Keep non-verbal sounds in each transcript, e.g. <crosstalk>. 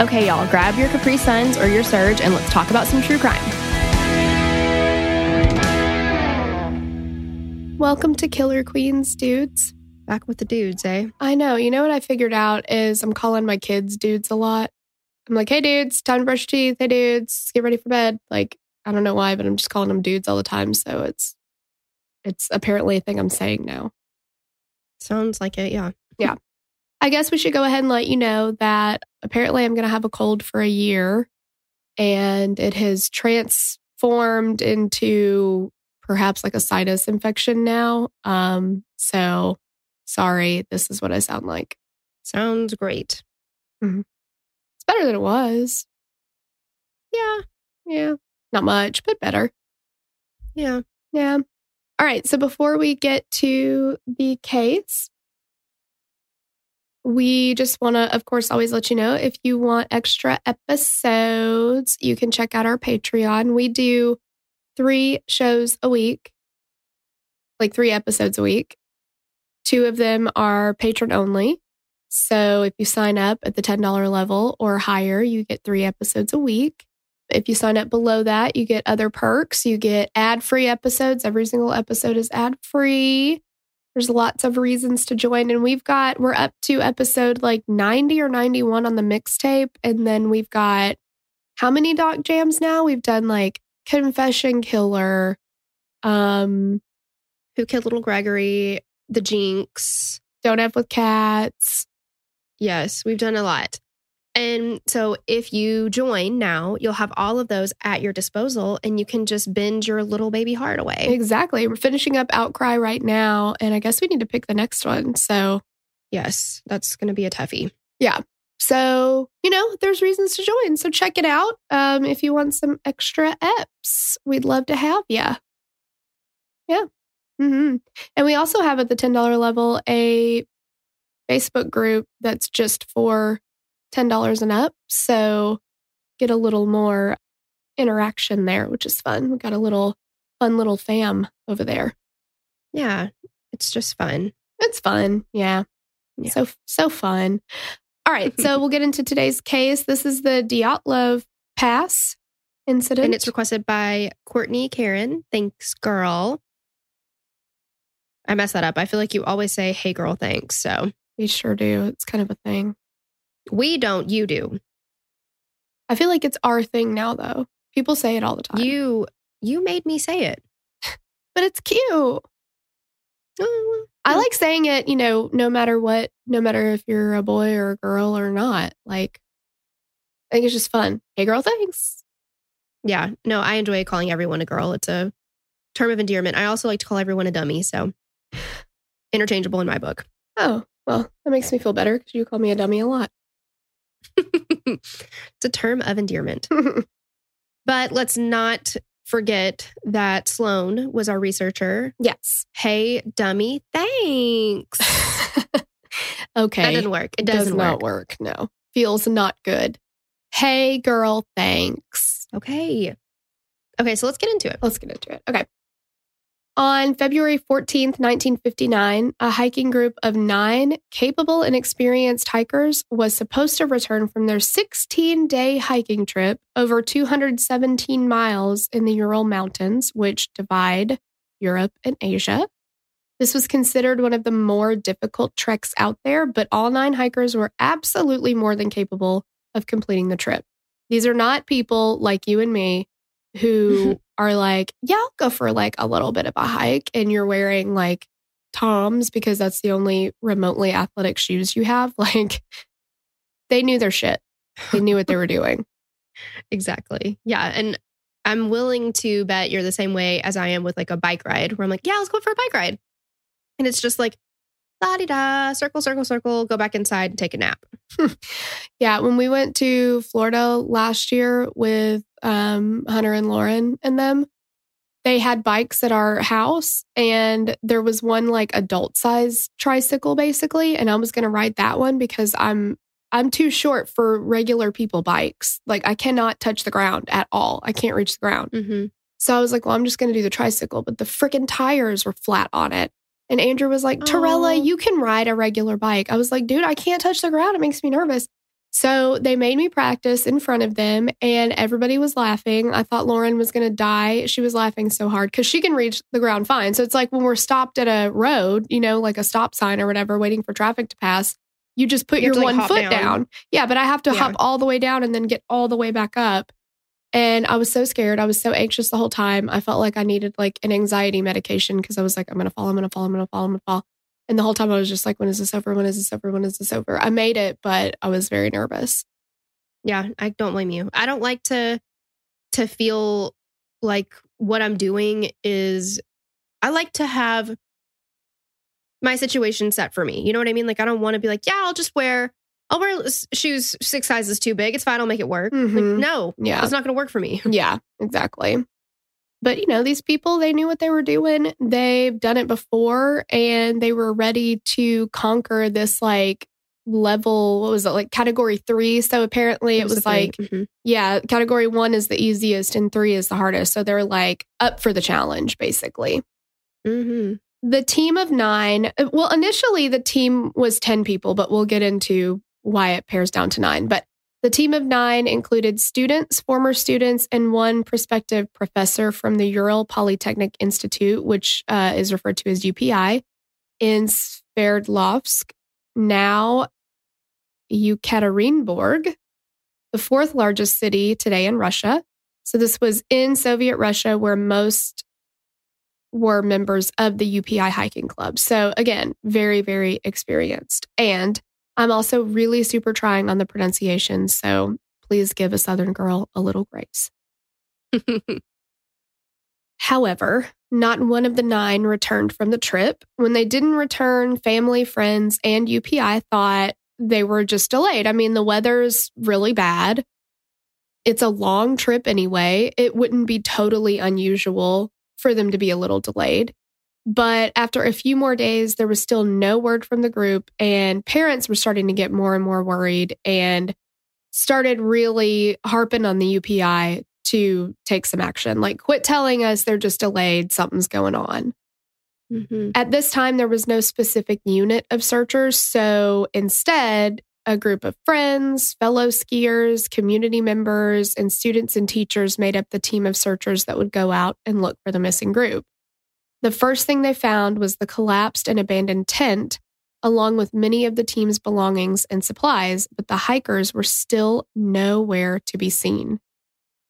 Okay, y'all, grab your Capri Suns or your Surge and let's talk about some true crime. Welcome to Killer Queens, dudes. Back with the dudes, eh? I know. You know what I figured out is I'm calling my kids dudes a lot. I'm like, hey, dudes, time to brush your teeth. Hey, dudes, get ready for bed. Like, I don't know why, but I'm just calling them dudes all the time. So it's it's apparently a thing I'm saying now. Sounds like it, yeah. Yeah. I guess we should go ahead and let you know that apparently I'm going to have a cold for a year and it has transformed into perhaps like a sinus infection now. Um, so sorry, this is what I sound like. Sounds great. It's better than it was. Yeah, Yeah, not much, but better. yeah. Yeah. All right. So before we get to the case, we just want to, of course, always let you know if you want extra episodes, you can check out our Patreon. We do three shows a week, like three episodes a week. Two of them are patron only. So if you sign up at the $10 level or higher, you get three episodes a week. If you sign up below that, you get other perks. You get ad free episodes. Every single episode is ad free. There's lots of reasons to join. And we've got, we're up to episode like 90 or 91 on the mixtape. And then we've got how many doc jams now? We've done like Confession Killer. Um, Who killed little Gregory? The Jinx. Don't F with Cats. Yes, we've done a lot. And so if you join now, you'll have all of those at your disposal and you can just binge your little baby heart away. Exactly. We're finishing up Outcry right now. And I guess we need to pick the next one. So, Yes, that's going to be a toughie. Yeah. So, you know, there's reasons to join. So check it out. Um, if you want some extra eps, we'd love to have you. Yeah. hmm And we also have at the $10 level a Facebook group that's just for $10 and up. So get a little more interaction there, which is fun. We got a little fun little fam over there. Yeah, it's just fun. It's fun. Yeah. Yeah. So so fun. All right. So <laughs> we'll get into today's case. This is the Dyatlov Pass incident. And it's requested by Courtney Karen. Thanks, girl. I messed that up. I feel like you always say, hey, girl, thanks. So we sure do. It's kind of a thing. We don't, you do. I feel like it's our thing now though. People say it all the time. You you made me say it. <laughs> but it's cute. I mm. like saying it, you know, no matter what, no matter if you're a boy or a girl or not. Like I think it's just fun. Hey girl, thanks. yeah. No, I enjoy calling everyone a girl. It's a term of endearment. I also like to call everyone a dummy. So <sighs> interchangeable in my book. Oh, well, that makes me feel better because you call me a dummy a lot. It's a term of endearment. But let's not forget that Sloan was our researcher. yes. Hey, dummy, thanks. <laughs> Okay. That didn't work. It does doesn't not work. work. No. Feels not good. Hey, girl, thanks. Okay. Okay, so let's get into it. Let's get into it. Okay. On February 14th, 1959, a hiking group of nine capable and experienced hikers was supposed to return from their 16 day hiking trip over 217 miles in the Ural Mountains, which divide Europe and Asia. This was considered one of the more difficult treks out there, but all nine hikers were absolutely more than capable of completing the trip. These are not people like you and me who <laughs> are like, yeah, I'll go for like a little bit of a hike, and you're wearing like Toms because that's the only remotely athletic shoes you have. <laughs> Like, they knew their shit. They knew what they were doing. <laughs> Exactly. Yeah. And I'm willing to bet you're the same way as I am with like a bike ride where I'm like, yeah, let's go for a bike ride. And it's just like, la di da, circle, circle, circle, go back inside and take a nap. Yeah, when we went to Florida last year with um, Hunter and Lauren and them, they had bikes at our house, and there was one like adult size tricycle basically, and I was going to ride that one because I'm I'm too short for regular people bikes. Like I cannot touch the ground at all. I can't reach the ground. Mm-hmm. So I was like, well, I'm just going to do the tricycle, but the freaking tires were flat on it. And Andrew was like, Torella, Oh. you can ride a regular bike. I was like, dude, I can't touch the ground. It makes me nervous. So they made me practice in front of them, and everybody was laughing. I thought Lauren was going to die. She was laughing so hard because she can reach the ground fine. So it's like when we're stopped at a road, you know, like a stop sign or whatever, waiting for traffic to pass, you just put You your to, like, one foot down. down. Yeah, but I have to Yeah. hop all the way down and then get all the way back up. And I was so scared. I was so anxious the whole time. I felt like I needed like an anxiety medication because I was like, I'm going to fall, I'm going to fall, I'm going to fall, I'm going to fall. And the whole time I was just like, when is this over? When is this over? When is this over? I made it, but I was very nervous. Yeah, I don't blame you. I don't like to to feel like what I'm doing is I like to have my situation set for me. You know what I mean? Like I don't want to be like, yeah, I'll just wear I'll wear shoes six sizes too big. It's fine. I'll make it work. Mhm. Like, no, Yeah. it's not going to work for me. <laughs> Yeah, exactly. But you know, these people, they knew what they were doing. They've done it before and they were ready to conquer this like level, what was it, like category three? So apparently it was, the thing. like, Mhm. yeah, category one is the easiest and three is the hardest. So they're like up for the challenge, basically. Mhm. The team of nine, uh, well, initially the team was 10 people, but we'll get into why it pares down to nine. But the team of nine included students, former students, and one prospective professor from the Ural Polytechnic Institute, which uh, is referred to as UPI, in Sverdlovsk, now Yekaterinburg, the fourth largest city today in Russia. So this was in Soviet Russia, where most were members of the UPI hiking club. So again, very, very experienced. And I'm also really super trying on the pronunciation. So please give a Southern girl a little grace. <laughs> However, not one of the nine returned from the trip. When they didn't return, family, friends, and UPI thought they were just delayed. I mean, the weather's really bad. It's a long trip anyway. It wouldn't be totally unusual for them to be a little delayed. But after a few more days, there was still no word from the group, and parents were starting to get more and more worried and started really harping on the UPI to take some action. Like, quit telling us they're just delayed, something's going on. Mhm. At this time, there was no specific unit of searchers. So instead, a group of friends, fellow skiers, community members, and students and teachers made up the team of searchers that would go out and look for the missing group. The first thing they found was the collapsed and abandoned tent, along with many of the team's belongings and supplies, but the hikers were still nowhere to be seen.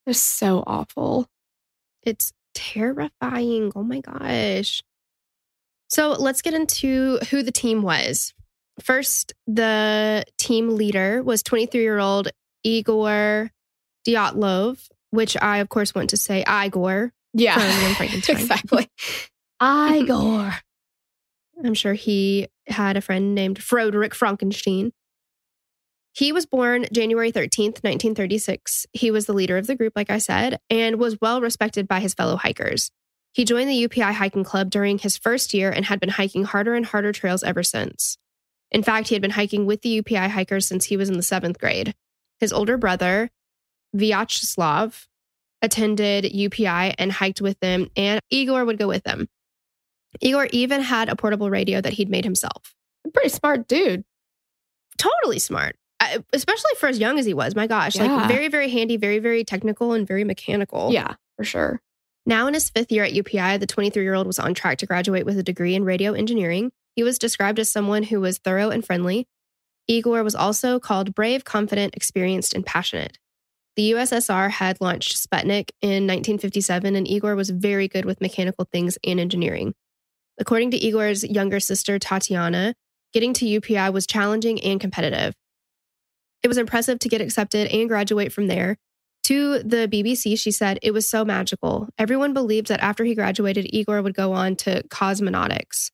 It's so awful. It's terrifying. Oh my gosh. So let's get into who the team was. First, the team leader was 23 year old Igor Dyatlov, which I, of course, want to say Igor Frankenstein. <laughs> exactly. Igor. <laughs> I'm sure he had a friend named Frederick Frankenstein. He was born January 13th, 1936. He was the leader of the group, like I said, and was well respected by his fellow hikers. He joined the UPI hiking club during his first year and had been hiking harder and harder trails ever since. In fact, he had been hiking with the UPI hikers since he was in the seventh grade. His older brother, Vyacheslav, attended UPI and hiked with them, and Igor would go with them. Igor even had a portable radio that he'd made himself. Pretty smart dude. Totally smart, especially for as young as he was. My gosh, Yeah. like very, very handy, very, very technical, and very mechanical. Yeah, for sure. Now, in his fifth year at UPI, the 23 year old was on track to graduate with a degree in radio engineering. He was described as someone who was thorough and friendly. Igor was also called brave, confident, experienced, and passionate. The USSR had launched Sputnik in 1957, and Igor was very good with mechanical things and engineering. According to Igor's younger sister, Tatiana, getting to UPI was challenging and competitive. It was impressive to get accepted and graduate from there. To the BBC, she said, It was so magical. Everyone believed that after he graduated, Igor would go on to cosmonautics.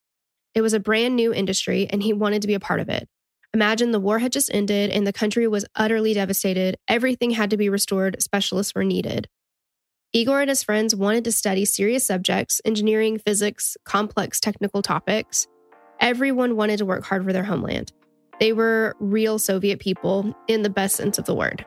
It was a brand new industry, and he wanted to be a part of it. Imagine the war had just ended and the country was utterly devastated. Everything had to be restored, specialists were needed. Igor and his friends wanted to study serious subjects, engineering, physics, complex technical topics. Everyone wanted to work hard for their homeland. They were real Soviet people in the best sense of the word.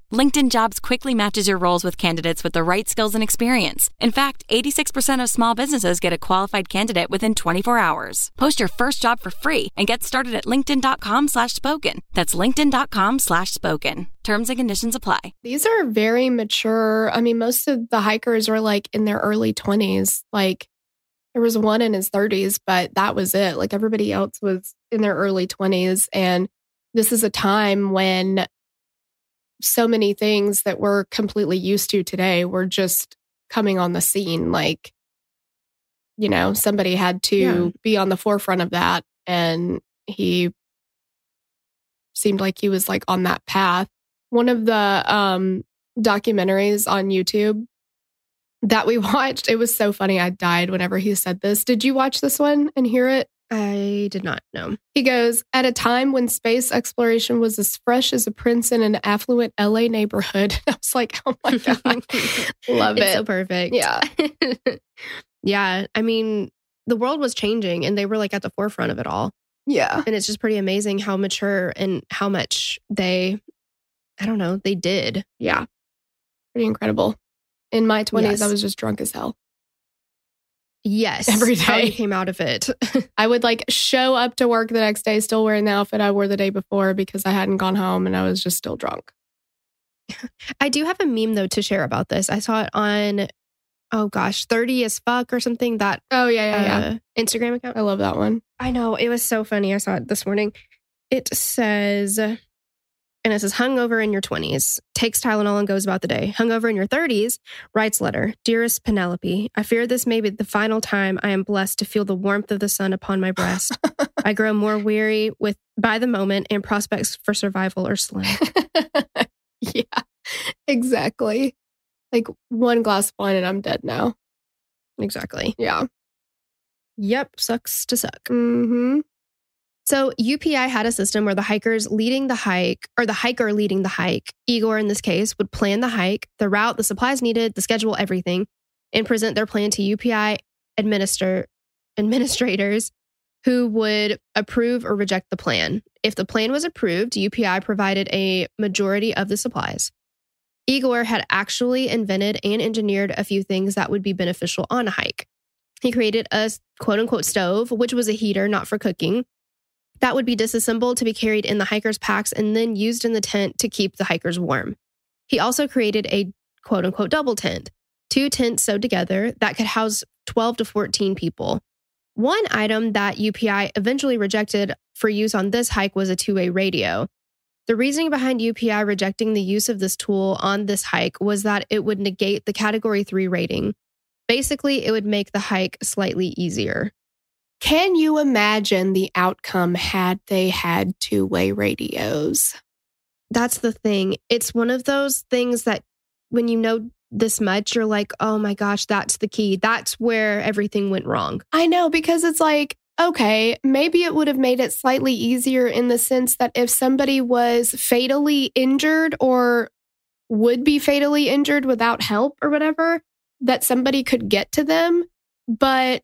LinkedIn Jobs quickly matches your roles with candidates with the right skills and experience. In fact, 86% of small businesses get a qualified candidate within 24 hours. Post your first job for free and get started at linkedin.com slash spoken. That's linkedin.com slash spoken. Terms and conditions apply. These are very mature. I mean, most of the hikers are like in their early 20s. Like there was one in his 30s, but that was it. Like everybody else was in their early 20s. And this is a time when so many things that we're completely used to today were just coming on the scene. Like, you know, somebody had to Yeah. be on the forefront of that. And he seemed like he was like on that path. One of the um documentaries on YouTube that we <laughs> watched, it was so funny. I died whenever he said this. Did you watch this one and hear it? I did not know. He goes, At a time when space exploration was as fresh as a prince in an affluent LA neighborhood. <laughs> I was like, Oh my <laughs> God. Love it's it. so perfect. Yeah. <laughs> yeah. I mean, the world was changing and they were like at the forefront of it all. yeah. And it's just pretty amazing how mature and how much they, I don't know, they did. Yeah. Pretty incredible. In my 20s, Yes. I was just drunk as hell. Yes. Every How day. you came out of it. <laughs> I would like show up to work the next day still wearing the outfit I wore the day before because I hadn't gone home and I was just still drunk. I do have a meme though to share about this. I saw it on, oh gosh, 30 as fuck or something, that Oh, yeah, yeah, yeah. uh, Instagram account. I love that one. I know. It was so funny. I saw it this morning. It says, and it says, hungover in your 20s, takes Tylenol and goes about the day. Hungover in your 30s, writes letter. Dearest Penelope, I fear this may be the final time I am blessed to feel the warmth of the sun upon my breast. <laughs> I grow more weary with by the moment and prospects for survival are slim. <laughs> yeah, exactly. Like one glass of wine and I'm dead now. exactly. Yeah. Yep. Sucks to suck. hmm So UPI had a system where the hikers leading the hike, or the hiker leading the hike, Igor in this case, would plan the hike, the route, the supplies needed, the schedule, everything, and present their plan to UPI administer administrators who would approve or reject the plan. If the plan was approved, UPI provided a majority of the supplies. Igor had actually invented and engineered a few things that would be beneficial on a hike. He created a quote unquote stove, which was a heater not for cooking, that would be disassembled to be carried in the hikers' packs and then used in the tent to keep the hikers warm. He also created a quote unquote double tent, two tents sewed together that could house 12 to 14 people. One item that UPI eventually rejected for use on this hike was a two way radio. The reasoning behind UPI rejecting the use of this tool on this hike was that it would negate the category three rating. Basically, it would make the hike slightly easier. Can you imagine the outcome had they had two way radios? That's the thing. It's one of those things that when you know this much, you're like, oh my gosh, that's the key. That's where everything went wrong. I know because it's like, okay, maybe it would have made it slightly easier in the sense that if somebody was fatally injured or would be fatally injured without help or whatever, that somebody could get to them. But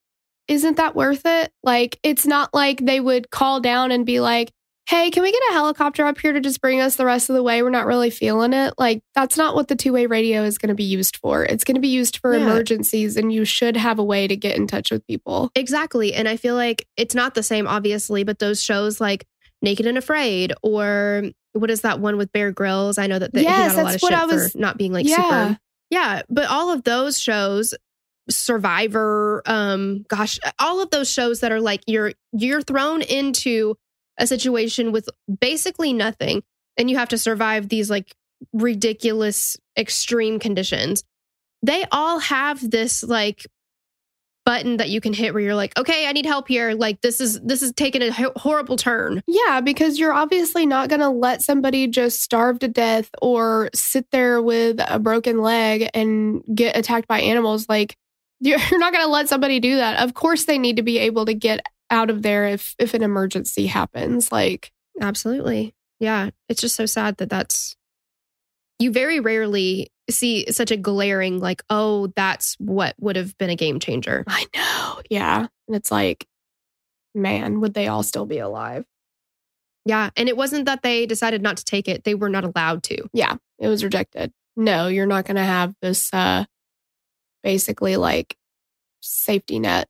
isn't that worth it? Like, it's not like they would call down and be like, hey, can we get a helicopter up here to just bring us the rest of the way? We're not really feeling it. Like, that's not what the two way radio is going to be used for. It's going to be used for yeah. emergencies, and you should have a way to get in touch with people. Exactly. And I feel like it's not the same, obviously, but those shows like Naked and Afraid or what is that one with Bear Grylls? I know that the, yes, he got a lot of shit I was, for not being like yeah. super. Yeah, but all of those shows Survivor, um, gosh, all of those shows that are like you're you're thrown into a situation with basically nothing and you have to survive these like ridiculous extreme conditions. They all have this like button that you can hit where you're like, okay, I need help here. Like this is this is taking a horrible turn. Yeah, because you're obviously not going to let somebody just starve to death or sit there with a broken leg and get attacked by animals. Like <laughs> you're not going to let somebody do that. Of course, they need to be able to get out of there if if an emergency happens. Like, absolutely, yeah. It's just so sad that that's you very rarely see such a glaring like, oh, that's what would have been a game changer. I know, yeah, and it's like, man, would they all still be alive? Yeah, and it wasn't that they decided not to take it; they were not allowed to. Yeah, it was rejected. No, you're not going to have this uh basically like safety net.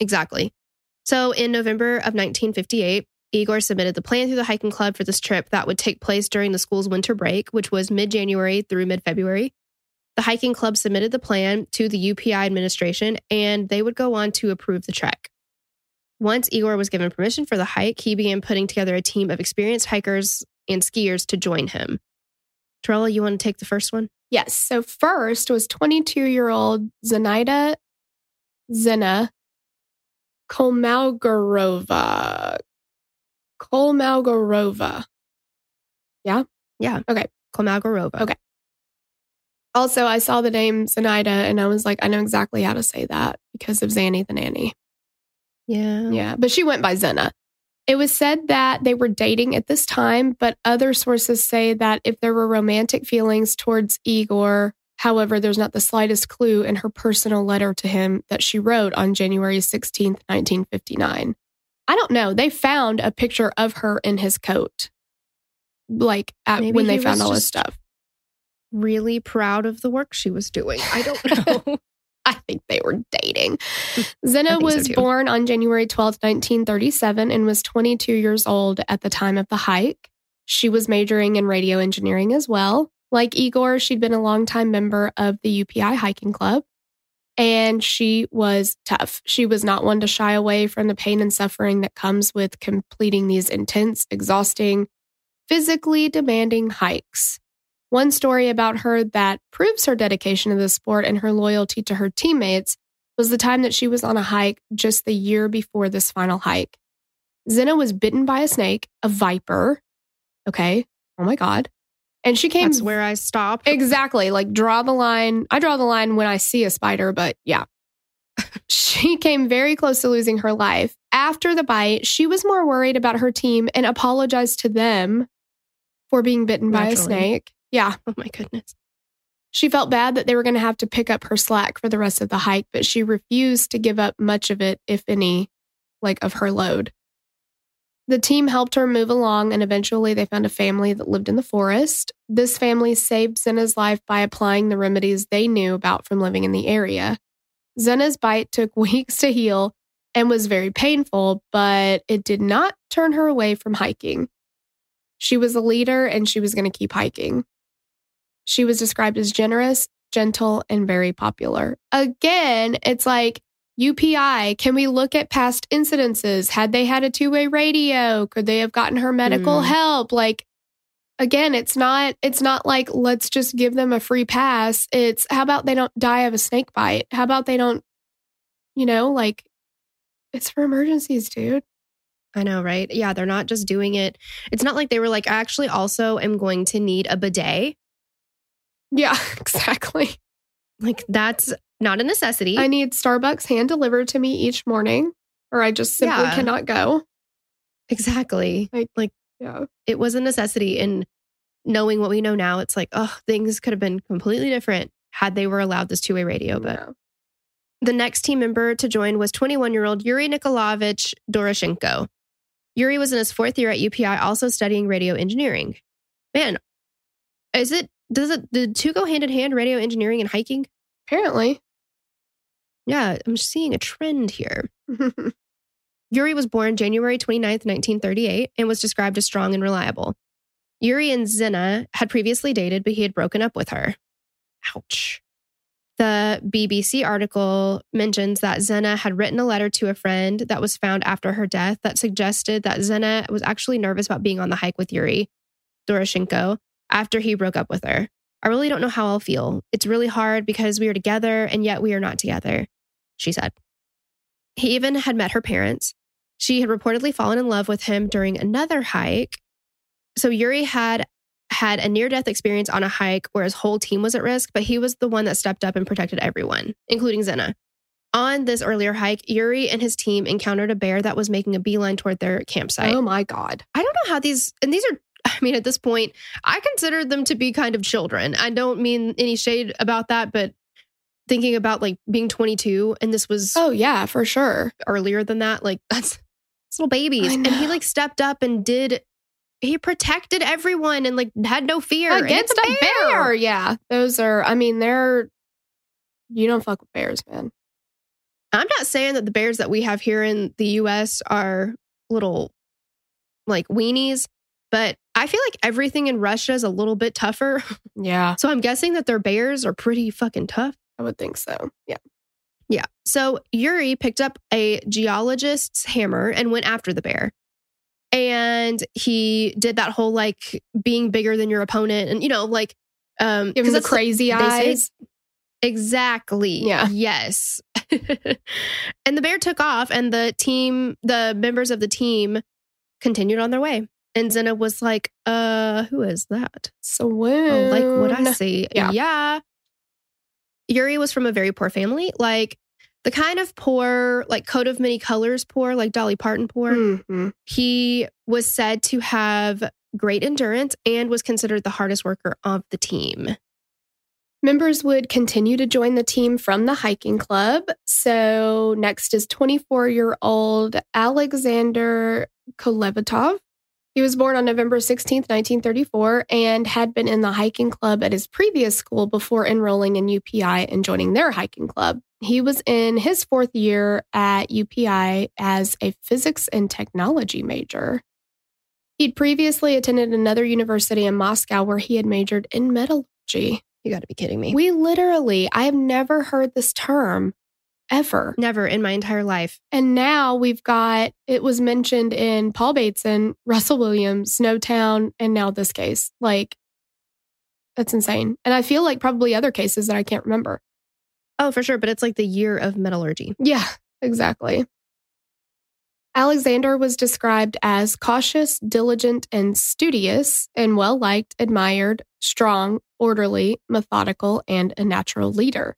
Exactly. So in November of 1958, Igor submitted the plan through the hiking club for this trip that would take place during the school's winter break, which was mid January through mid February. The hiking club submitted the plan to the UPI administration and they would go on to approve the trek. Once Igor was given permission for the hike, he began putting together a team of experienced hikers and skiers to join him. Torella, you want to take the first one? Yes. So first was 22 year old Zenaida Zena Kolmogorova. Kolmogorova. Yeah? Yeah. Okay. Kolmogorova. Okay. Also, I saw the name Zenaida and I was like, I know exactly how to say that because of Zanny the nanny. Yeah. Yeah. But she went by Zena. It was said that they were dating at this time, but other sources say that if there were romantic feelings towards Igor, however, there's not the slightest clue in her personal letter to him that she wrote on January 16th, 1959. I don't know. They found a picture of her in his coat, like at, when they found all his stuff. Really proud of the work she was doing. I don't <laughs> know. I think they were dating. Zena was so born on January 12, 1937, and was 22 years old at the time of the hike. She was majoring in radio engineering as well. Like Igor, she'd been a longtime member of the UPI hiking club, and she was tough. She was not one to shy away from the pain and suffering that comes with completing these intense, exhausting, physically demanding hikes. One story about her that proves her dedication to the sport and her loyalty to her teammates was the time that she was on a hike just the year before this final hike. Zena was bitten by a snake, a viper. Okay. Oh my God. And she came. That's where I stopped. Exactly. Like, draw the line. I draw the line when I see a spider, but yeah. <laughs> she came very close to losing her life. After the bite, she was more worried about her team and apologized to them for being bitten Naturally. by a snake. Yeah. Oh my goodness. She felt bad that they were going to have to pick up her slack for the rest of the hike, but she refused to give up much of it, if any, like of her load. The team helped her move along and eventually they found a family that lived in the forest. This family saved Zena's life by applying the remedies they knew about from living in the area. Zena's bite took <laughs> weeks to heal and was very painful, but it did not turn her away from hiking. She was a leader and she was going to keep hiking. She was described as generous, gentle, and very popular. Again, it's like UPI. Can we look at past incidences? Had they had a two way radio? Could they have gotten her medical Mm. help? Like, again, it's not, it's not like let's just give them a free pass. It's how about they don't die of a snake bite? How about they don't, you know, like it's for emergencies, dude. I know, right? Yeah, they're not just doing it. It's not like they were like, I actually also am going to need a bidet. Yeah, <laughs> exactly. Like, that's not a necessity. I need Starbucks hand delivered to me each morning, or I just simply Yeah. cannot go. exactly. Yeah. It was a necessity. And knowing what we know now, it's like, oh, things could have been completely different had they were allowed this two way radio. But No. the next team member to join was 21 year old Yuri Nikolaevich Doroshenko. Yuri was in his fourth year at UPI, also studying radio engineering. Man, is it, does it, the two go hand in hand, radio engineering and hiking? Apparently. Yeah, I'm seeing a trend here. <laughs> Yuri was born January 29th, 1938, and was described as strong and reliable. Yuri and Zina had previously dated, but he had broken up with her. Ouch. The BBC article mentions that Zena had written a letter to a friend that was found after her death that suggested that Zena was actually nervous about being on the hike with Yuri Doroshenko after he broke up with her. I really don't know how I'll feel. It's really hard because we are together and yet we are not together, she said. He even had met her parents. She had reportedly fallen in love with him during another hike. So Yuri had had a near death experience on a hike where his whole team was at risk, but he was the one that stepped up and protected everyone, including Zena. On this earlier hike, Yuri and his team encountered a bear that was making a beeline toward their campsite. oh my God. I don't know how these, and these are, I mean, at this point, I consider them to be kind of children. I don't mean any shade about that, but thinking about like being 22 and this was Oh, yeah, for sure. earlier than that, like <laughs> that's little babies. And he like stepped up and did, he protected everyone and like had no fear Against a bear. Yeah. Those are, I mean, they're, you don't fuck with bears, man. I'm not saying that the bears that we have here in the US are little like weenies, but I feel like everything in Russia is a little bit tougher. <laughs> Yeah. So I'm guessing that their bears are pretty fucking tough. I would think so. Yeah. Yeah. So Yuri picked up a geologist's hammer and went after the bear. And he did that whole like being bigger than your opponent and you know like um Give 'cause him the crazy eyes. Exactly. Yeah. Yes. <laughs> and the bear took off and the team the members of the team continued on their way. And Zena was like, uh, who is that? Swoon. Oh, like what I see. Yeah. Yeah. Yuri was from a very poor family, like the kind of poor, like coat of many colors poor, like Dolly Parton poor. Mhm. He was said to have great endurance and was considered the hardest worker of the team. Members would continue to join the team from the hiking club. So next is 24 year old Alexander Kolevatov. He was born on November 16th, 1934, and had been in the hiking club at his previous school before enrolling in UPI and joining their hiking club. He was in his fourth year at UPI as a physics and technology major. He'd previously attended another university in Moscow where he had majored in metallurgy. You got to be kidding me. We literally, I have never heard this term ever. Never in my entire life. And now we've got, it was mentioned in Paul Bateson, Russell Williams, Snowtown, and now this case. Like, that's insane. And I feel like probably other cases that I can't remember. Oh, for sure. But it's like the year of metallurgy. Yeah, exactly. Alexander was described as cautious, diligent, and studious, and well liked, admired, strong, orderly, methodical, and a natural leader.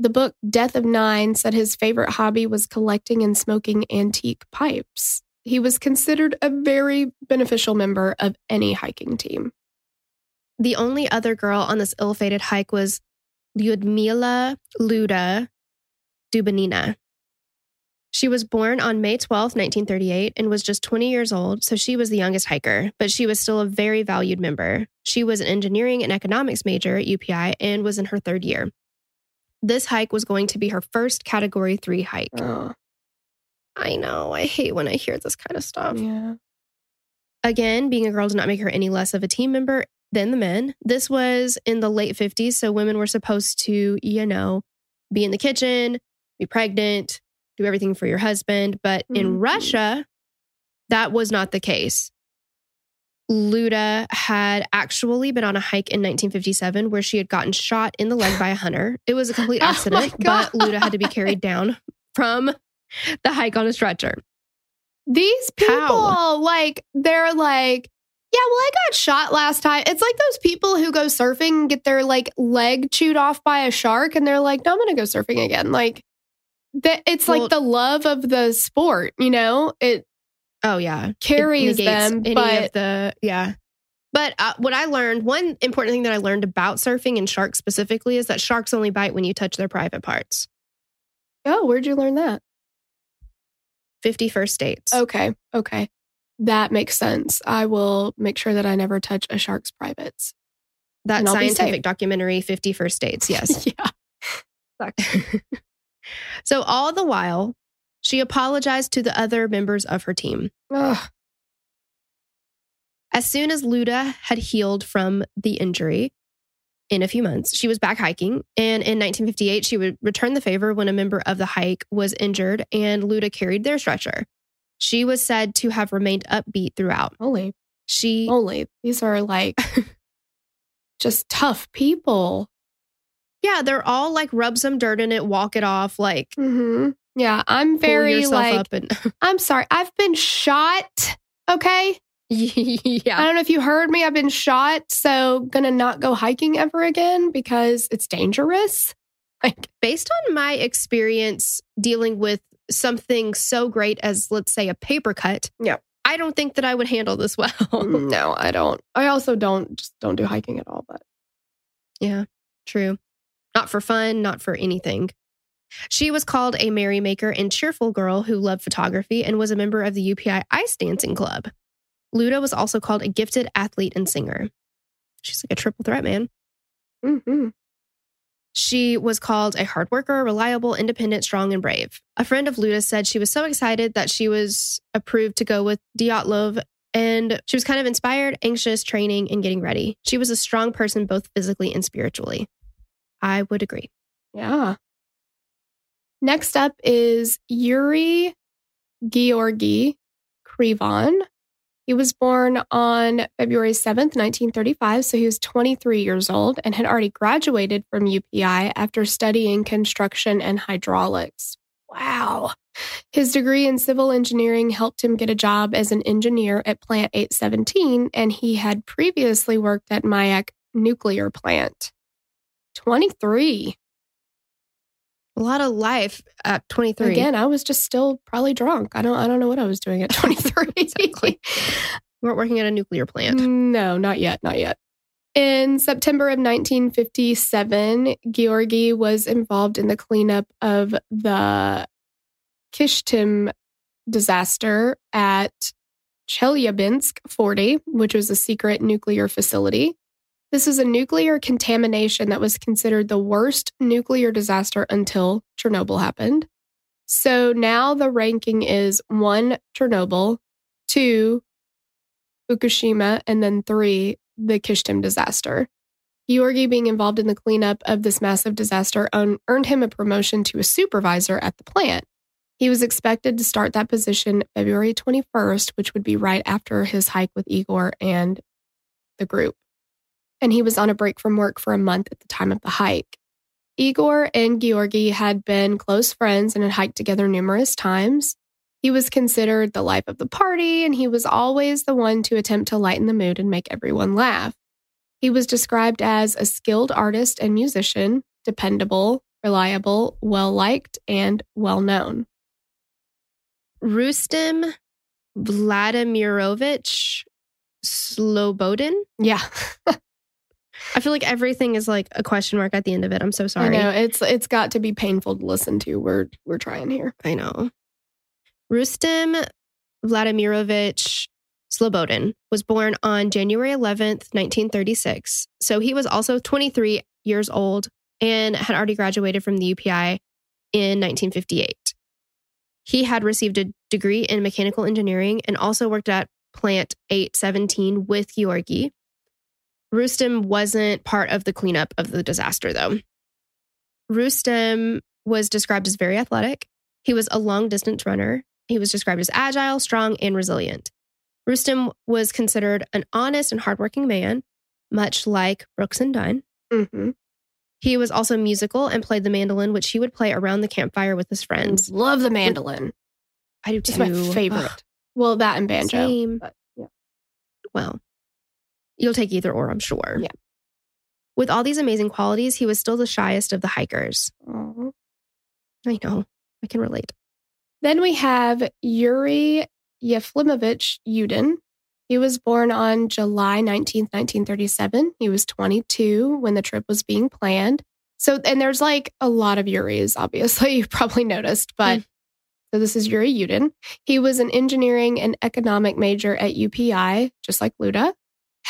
The book Death of Nine said his favorite hobby was collecting and smoking antique pipes. He was considered a very beneficial member of any hiking team. The only other girl on this ill fated hike was Lyudmila Luda Dubanina. She was born on May 12th, 1938, and was just 20 years old, so she was the youngest hiker, but she was still a very valued member. She was an engineering and economics major at UPI and was in her third year. This hike was going to be her first category three hike. Oh, I know. I hate when I hear this kind of stuff. yeah. Again, being a girl did not make her any less of a team member than the men. This was in the late 50s, so women were supposed to, you know, be in the kitchen, be pregnant, do everything for your husband. But in Mhm. Russia, that was not the case. Luda had actually been on a hike in 1957 where she had gotten shot in the leg by a hunter. It was a complete <laughs> Oh accident, but Luda had to be carried <laughs> down from the hike on a stretcher. These people, How? like, they're like, yeah, well, I got shot last time. It's like those people who go surfing and get their like leg chewed off by a shark, and they're like, no, I'm gonna go surfing again. Like, that it's Well- like the love of the sport, you know? It Oh, yeah. carries them, any but of the yeah. But uh, what I learned, one important thing that I learned about surfing and sharks specifically is that sharks only bite when you touch their private parts. oh, where'd you learn that? 50 first dates. Okay, okay, that makes sense. I will make sure that I never touch a shark's privates. that and I'll be scientific documentary, 50 first dates. Yes. <laughs> yeah. <laughs> so all the while, she apologized to the other members of her team. Ugh. As soon as Luda had healed from the injury in a few months, she was back hiking. And in 1958, she would return the favor when a member of the hike was injured and Luda carried their stretcher. She was said to have remained upbeat throughout. Holy, She, holy, these are like <laughs> just tough people. yeah, they're all like rub some dirt in it, walk it off, like hmm Yeah, I'm very like, up and <laughs> I'm sorry, I've been shot. Okay. yeah. I don't know if you heard me. I've been shot. So, gonna not go hiking ever again because it's dangerous. Like, Based on my experience dealing with something so great as, let's say, a paper cut, Yeah. I don't think that I would handle this well. <laughs> no, I don't. I also don't just don't do hiking at all. But Yeah, true. Not for fun, not for anything. She was called a merrymaker and cheerful girl who loved photography and was a member of the UPI Ice Dancing Club. Luda was also called a gifted athlete and singer. She's like a triple threat, man. Mm-hmm. She was called a hard worker, reliable, independent, strong, and brave. A friend of Luda said she was so excited that she was approved to go with Dyatlov, and she was kind of inspired, anxious, training, and getting ready. She was a strong person, both physically and spiritually. I would agree. yeah. Next up is Yuri Georgi Krivon. He was born on February 7th, 1935. So he was 23 years old and had already graduated from UPI after studying construction and hydraulics. Wow. His degree in civil engineering helped him get a job as an engineer at Plant 817, and he had previously worked at Mayak Nuclear Plant. 23. A lot of life at 23. Again, I was just still probably drunk. I don't I don't know what I was doing at 23. <laughs> Exactly. You weren't working at a nuclear plant. No, not yet, not yet. In September of 1957, Georgi was involved in the cleanup of the Kyshtym disaster at Chelyabinsk 40, which was a secret nuclear facility. This is a nuclear contamination that was considered the worst nuclear disaster until Chernobyl happened. So now the ranking is one, Chernobyl, two, Fukushima, and then three, the Kyshtym disaster. Georgi being involved in the cleanup of this massive disaster earned him a promotion to a supervisor at the plant. He was expected to start that position February 21st, which would be right after his hike with Igor and the group. And he was on a break from work for a month at the time of the hike. Igor and Georgi had been close friends and had hiked together numerous times. He was considered the life of the party, and he was always the one to attempt to lighten the mood and make everyone laugh. He was described as a skilled artist and musician, dependable, reliable, well liked, and well known. Rustem Vladimirovich Slobodin. Yeah, <laughs> I feel like everything is like a question mark at the end of it. I'm so sorry. I know it's it's got to be painful to listen to. We're we're trying here. I know. Rustem Vladimirovich Slobodin was born on January 11th, 1936. So he was also 23 years old and had already graduated from the UPI in 1958. He had received a degree in mechanical engineering and also worked at Plant 817 with Georgi. Rustem wasn't part of the cleanup of the disaster, though. Rustem was described as very athletic. He was a long distance runner. He was described as agile, strong, and resilient. Rustem was considered an honest and hardworking man, much like Brooks and Dunn. Mm-hmm. He was also musical and played the mandolin, which he would play around the campfire with his friends. Love the mandolin. I do too. It's my favorite. Well, that and banjo. Same. but, yeah. well, you'll take either or, I'm sure. Yeah. With all these amazing qualities, he was still the shyest of the hikers. Aw. I know. I can relate. Then we have Yuri Yeflimovich Yudin. He was born on July 19th, 1937. He was 22 when the trip was being planned. So, and there's like a lot of Yuris, obviously, <laughs> you've probably noticed, but mm. so this is Yuri Yudin. He was an engineering and economic major at UPI, just like Luda.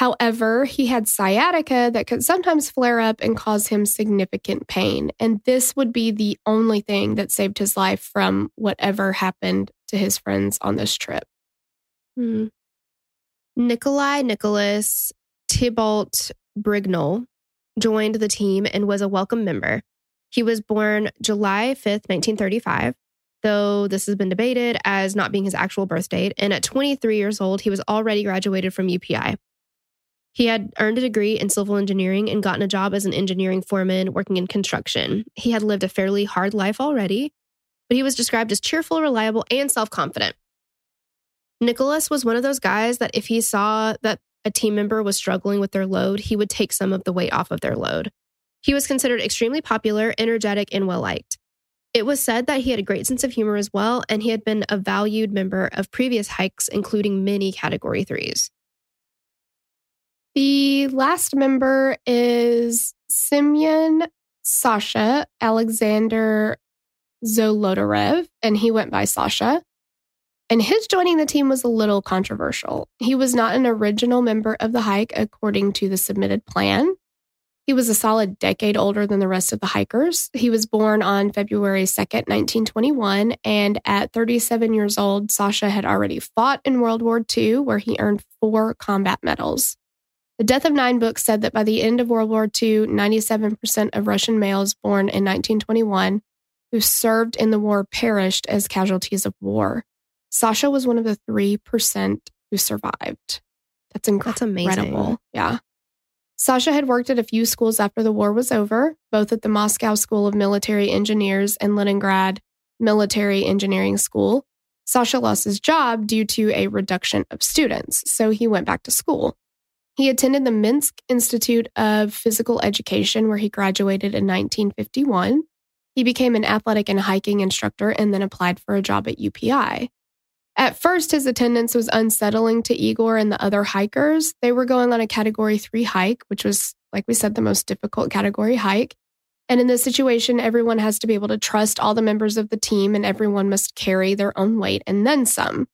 However, he had sciatica that could sometimes flare up and cause him significant pain. And this would be the only thing that saved his life from whatever happened to his friends on this trip. Hmm. Nikolai Nicholas Tybalt Brignol joined the team and was a welcome member. He was born July 5th, 1935, though this has been debated as not being his actual birth date. And at 23 years old, he was already graduated from UPI. He had earned a degree in civil engineering and gotten a job as an engineering foreman working in construction. He had lived a fairly hard life already, but he was described as cheerful, reliable, and self confident. Nicholas was one of those guys that if he saw that a team member was struggling with their load, he would take some of the weight off of their load. He was considered extremely popular, energetic, and well liked. It was said that he had a great sense of humor as well, and he had been a valued member of previous hikes, including many category threes. The last member is Simeon Sasha Alexander Zolotarev, and he went by Sasha. And his joining the team was a little controversial. He was not an original member of the hike according to the submitted plan. He was a solid decade older than the rest of the hikers. He was born on February 2nd, 1921, and at 37 years old, Sasha had already fought in World War II, where he earned four combat medals. The Death of Nine book said that by the end of World War II, 97% of Russian males born in 1921 who served in the war perished as casualties of war. Sasha was one of the 3% who survived. That's incredible. That's amazing. Yeah. Sasha had worked at a few schools after the war was over, both at the Moscow School of Military Engineers and Leningrad Military Engineering School. Sasha lost his job due to a reduction of students, so he went back to school. He attended the Minsk Institute of Physical Education, where he graduated in 1951. He became an athletic and hiking instructor and then applied for a job at UPI. At first, his attendance was unsettling to Igor and the other hikers. They were going on a category three hike, which was, like we said, the most difficult category hike. And in this situation, everyone has to be able to trust all the members of the team and everyone must carry their own weight and then some.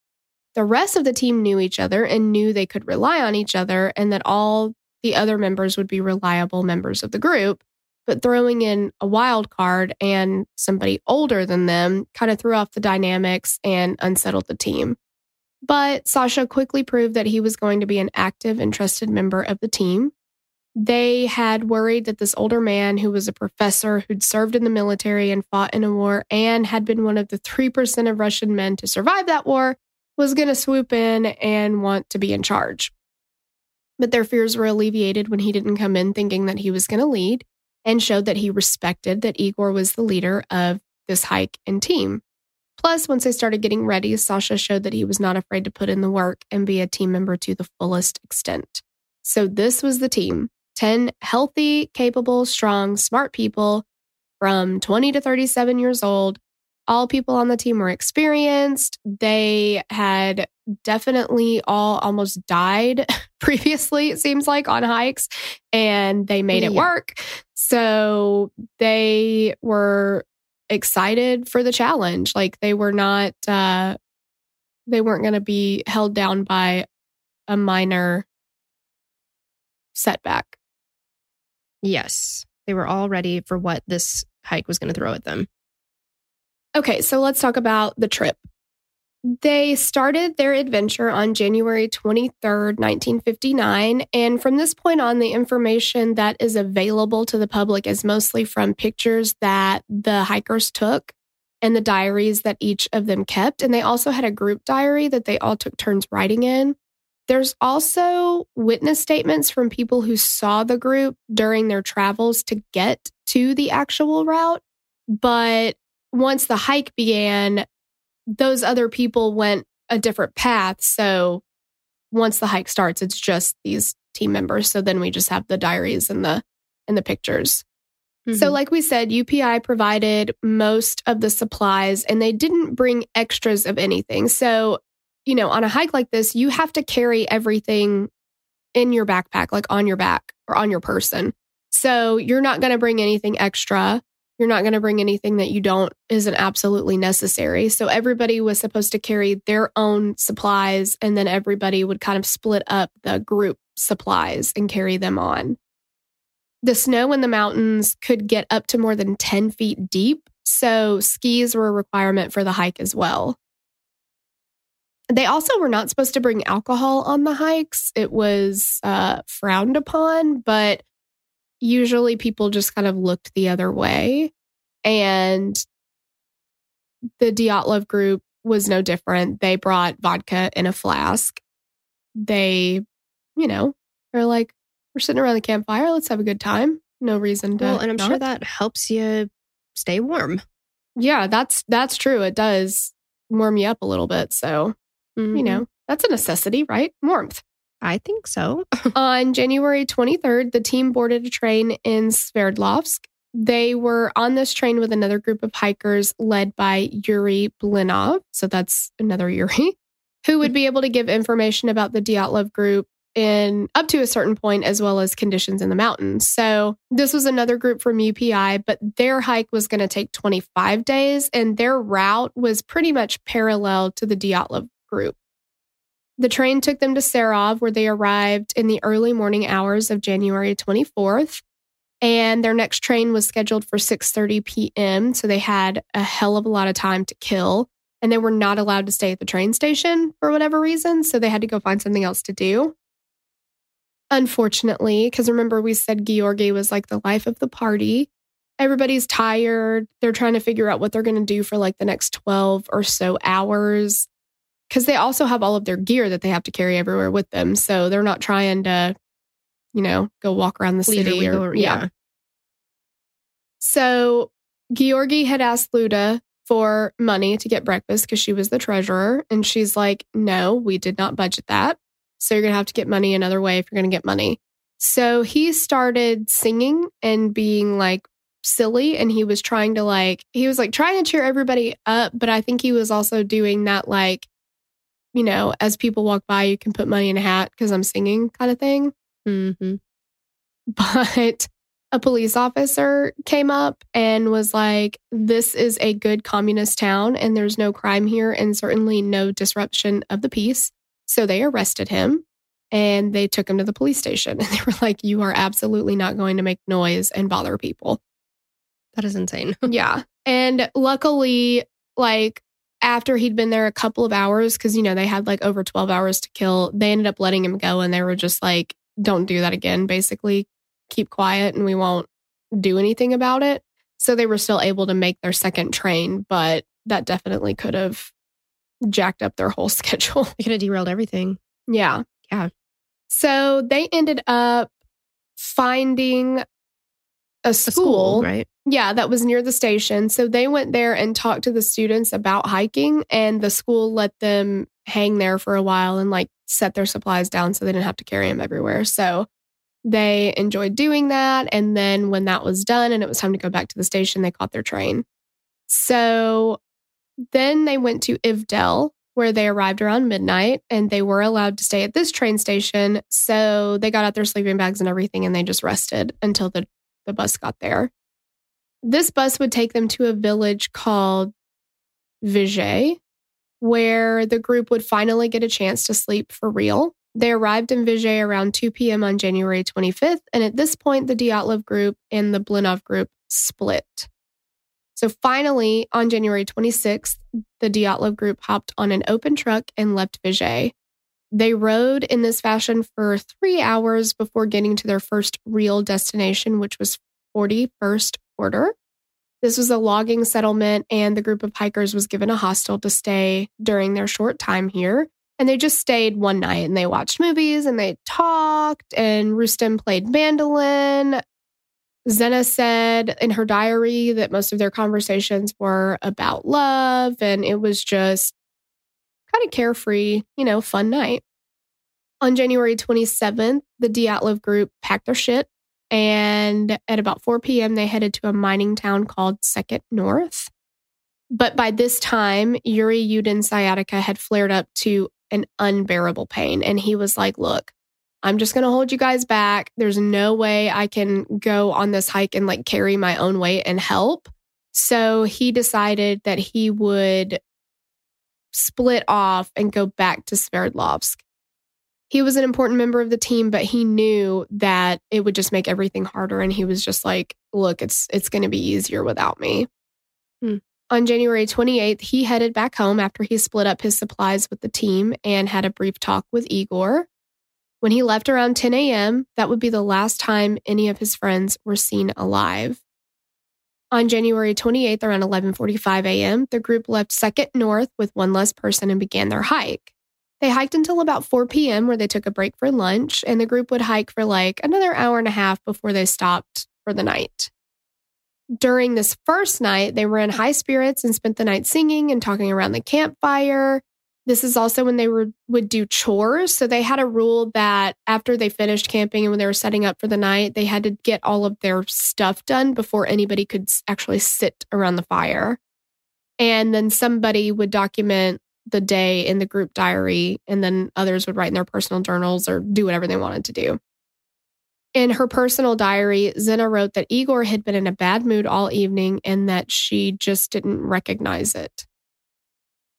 The rest of the team knew each other and knew they could rely on each other and that all the other members would be reliable members of the group. But throwing in a wild card and somebody older than them kind of threw off the dynamics and unsettled the team. But Sasha quickly proved that he was going to be an active and trusted member of the team. They had worried that this older man, who was a professor who'd served in the military and fought in a war and had been one of the 3% of Russian men to survive that war, was going to swoop in and want to be in charge. But their fears were alleviated when he didn't come in thinking that he was going to lead and showed that he respected that Igor was the leader of this hike and team. Plus, once they started getting ready, Sasha showed that he was not afraid to put in the work and be a team member to the fullest extent. So, this was the team 10 healthy, capable, strong, smart people from 20 to 37 years old. All people on the team were experienced. They had definitely all almost died <laughs> previously, it seems like, on hikes, and they made it work. So they were excited for the challenge. Like they were not uh they weren't going to be held down by a minor setback. Yes. They were all ready for what this hike was going to throw at them. Okay, so let's talk about the trip. They started their adventure on January 23rd, 1959. And from this point on, the information that is available to the public is mostly from pictures that the hikers took and the diaries that each of them kept. And they also had a group diary that they all took turns writing in. There's also witness statements from people who saw the group during their travels to get to the actual route. But once the hike began, those other people went a different path. So once the hike starts, it's just these team members. So then we just have the diaries and the and the pictures. Mm-hmm. So like we said, UPI provided most of the supplies and they didn't bring extras of anything. So, you know, on a hike like this, you have to carry everything in your backpack, like on your back or on your person. So you're not going to bring anything extra. You're not going to bring anything that you don't isn't absolutely necessary. So everybody was supposed to carry their own supplies and then everybody would kind of split up the group supplies and carry them on. The snow in the mountains could get up to more than 10 feet deep. So skis were a requirement for the hike as well. They also were not supposed to bring alcohol on the hikes. It was uh, frowned upon, but usually people just kind of looked the other way. And the Dyatlov group was no different. They brought vodka in a flask. They, you know, they're like, we're sitting around the campfire. Let's have a good time. No reason to. Well, and I'm not. sure that helps you stay warm. Yeah, that's that's true. It does warm you up a little bit. So, Mhm. you know, that's a necessity, right? Warmth. I think so. <laughs> On January 23rd, the team boarded a train in Sverdlovsk. They were on this train with another group of hikers led by Yuri Blinov. So that's another <laughs> Yuri, who would be able to give information about the Dyatlov group in up to a certain point, as well as conditions in the mountains. So this was another group from UPI, but their hike was going to take 25 days, and their route was pretty much parallel to the Dyatlov group. The train took them to Serov, where they arrived in the early morning hours of January 24th. And their next train was scheduled for 6:30 p.m. So they had a hell of a lot of time to kill. And they were not allowed to stay at the train station for whatever reason. So they had to go find something else to do. Unfortunately, because remember, we said Georgi was like the life of the party. Everybody's tired. They're trying to figure out what they're going to do for like the next 12 or so hours because they also have all of their gear that they have to carry everywhere with them. So they're not trying to, you know, go walk around the city or the- yeah. So Georgi had asked Luda for money to get breakfast because she was the treasurer, and she's like, "No, we did not budget that. So you're gonna have to get money another way if you're gonna get money." So he started singing and being like silly and he was trying to like he was like trying to cheer everybody up but i think he was also doing that like you know, as people walk by, you can put money in a hat because I'm singing kind of thing. Mm-hmm. <laughs> But a police officer came up and was like, This is a good communist town and there's no crime here and certainly no disruption of the peace. So they arrested him and they took him to the police station. <laughs> And they were like, You are absolutely not going to make noise and bother people. That is insane. <laughs> yeah. And luckily, like after he'd been there a couple of hours, because, you know, they had like over 12 hours to kill, they ended up letting him go and they were just like, don't do that again, basically. Keep quiet and we won't do anything about it. So they were still able to make their second train, but that definitely could have jacked up their whole <laughs> schedule. It could have derailed everything. Yeah. Yeah. So they ended up finding a A school, right? Yeah, that was near the station. So they went there and talked to the students about hiking, and the school let them hang there for a while and like set their supplies down so they didn't have to carry them everywhere. So they enjoyed doing that. And then when that was done and it was time to go back to the station, they caught their train. So then they went to Ivdel, where they arrived around midnight and they were allowed to stay at this train station. So they got out their sleeping bags and everything and they just rested until the, the bus got there. This bus would take them to a village called Vizhai. where the group would finally get a chance to sleep for real. They arrived in Vizhai around 2 p.m. on January 25th, and at this point, the Dyatlov group and the Blinov group split. So finally, on January 26th, the Dyatlov group hopped on an open truck and left Vizhai. They rode in this fashion for three hours before getting to their first real destination, which was 41st Order. This was a logging settlement, and the group of hikers was given a hostel to stay during their short time here. And they just stayed one night and they watched movies and they talked, and Rustem played mandolin. Zena said in her diary that most of their conversations were about love, and it was just kind of carefree, you know, fun night. On January 27th, the Dyatlov group packed their shit, and at about 4 p.m., they headed to a mining town called Second North. But by this time, Yuri Yudin's sciatica had flared up to an unbearable pain. And he was like, Look, I'm just going to hold you guys back. There's no way I can go on this hike and like carry my own weight and help. So he decided that he would split off and go back to Sverdlovsk. He was an important member of the team, but he knew that it would just make everything harder. And he was just like, look, it's it's going to be easier without me. Hmm. On January 28th, he headed back home after he split up his supplies with the team and had a brief talk with Igor. When he left around 10 a.m., that would be the last time any of his friends were seen alive. On January 28th, around 11:45 a.m., the group left Second North with one less person and began their hike. They hiked until about 4 p.m., where they took a break for lunch, and the group would hike for like another hour and a half before they stopped for the night. During this first night, they were in high spirits and spent the night singing and talking around the campfire. This is also when they were would do chores. So they had a rule that after they finished camping and when they were setting up for the night, they had to get all of their stuff done before anybody could actually sit around the fire. And then somebody would document the day in the group diary, and then others would write in their personal journals or do whatever they wanted to do. In her personal diary, Zena wrote that Igor had been in a bad mood all evening and that she just didn't recognize it.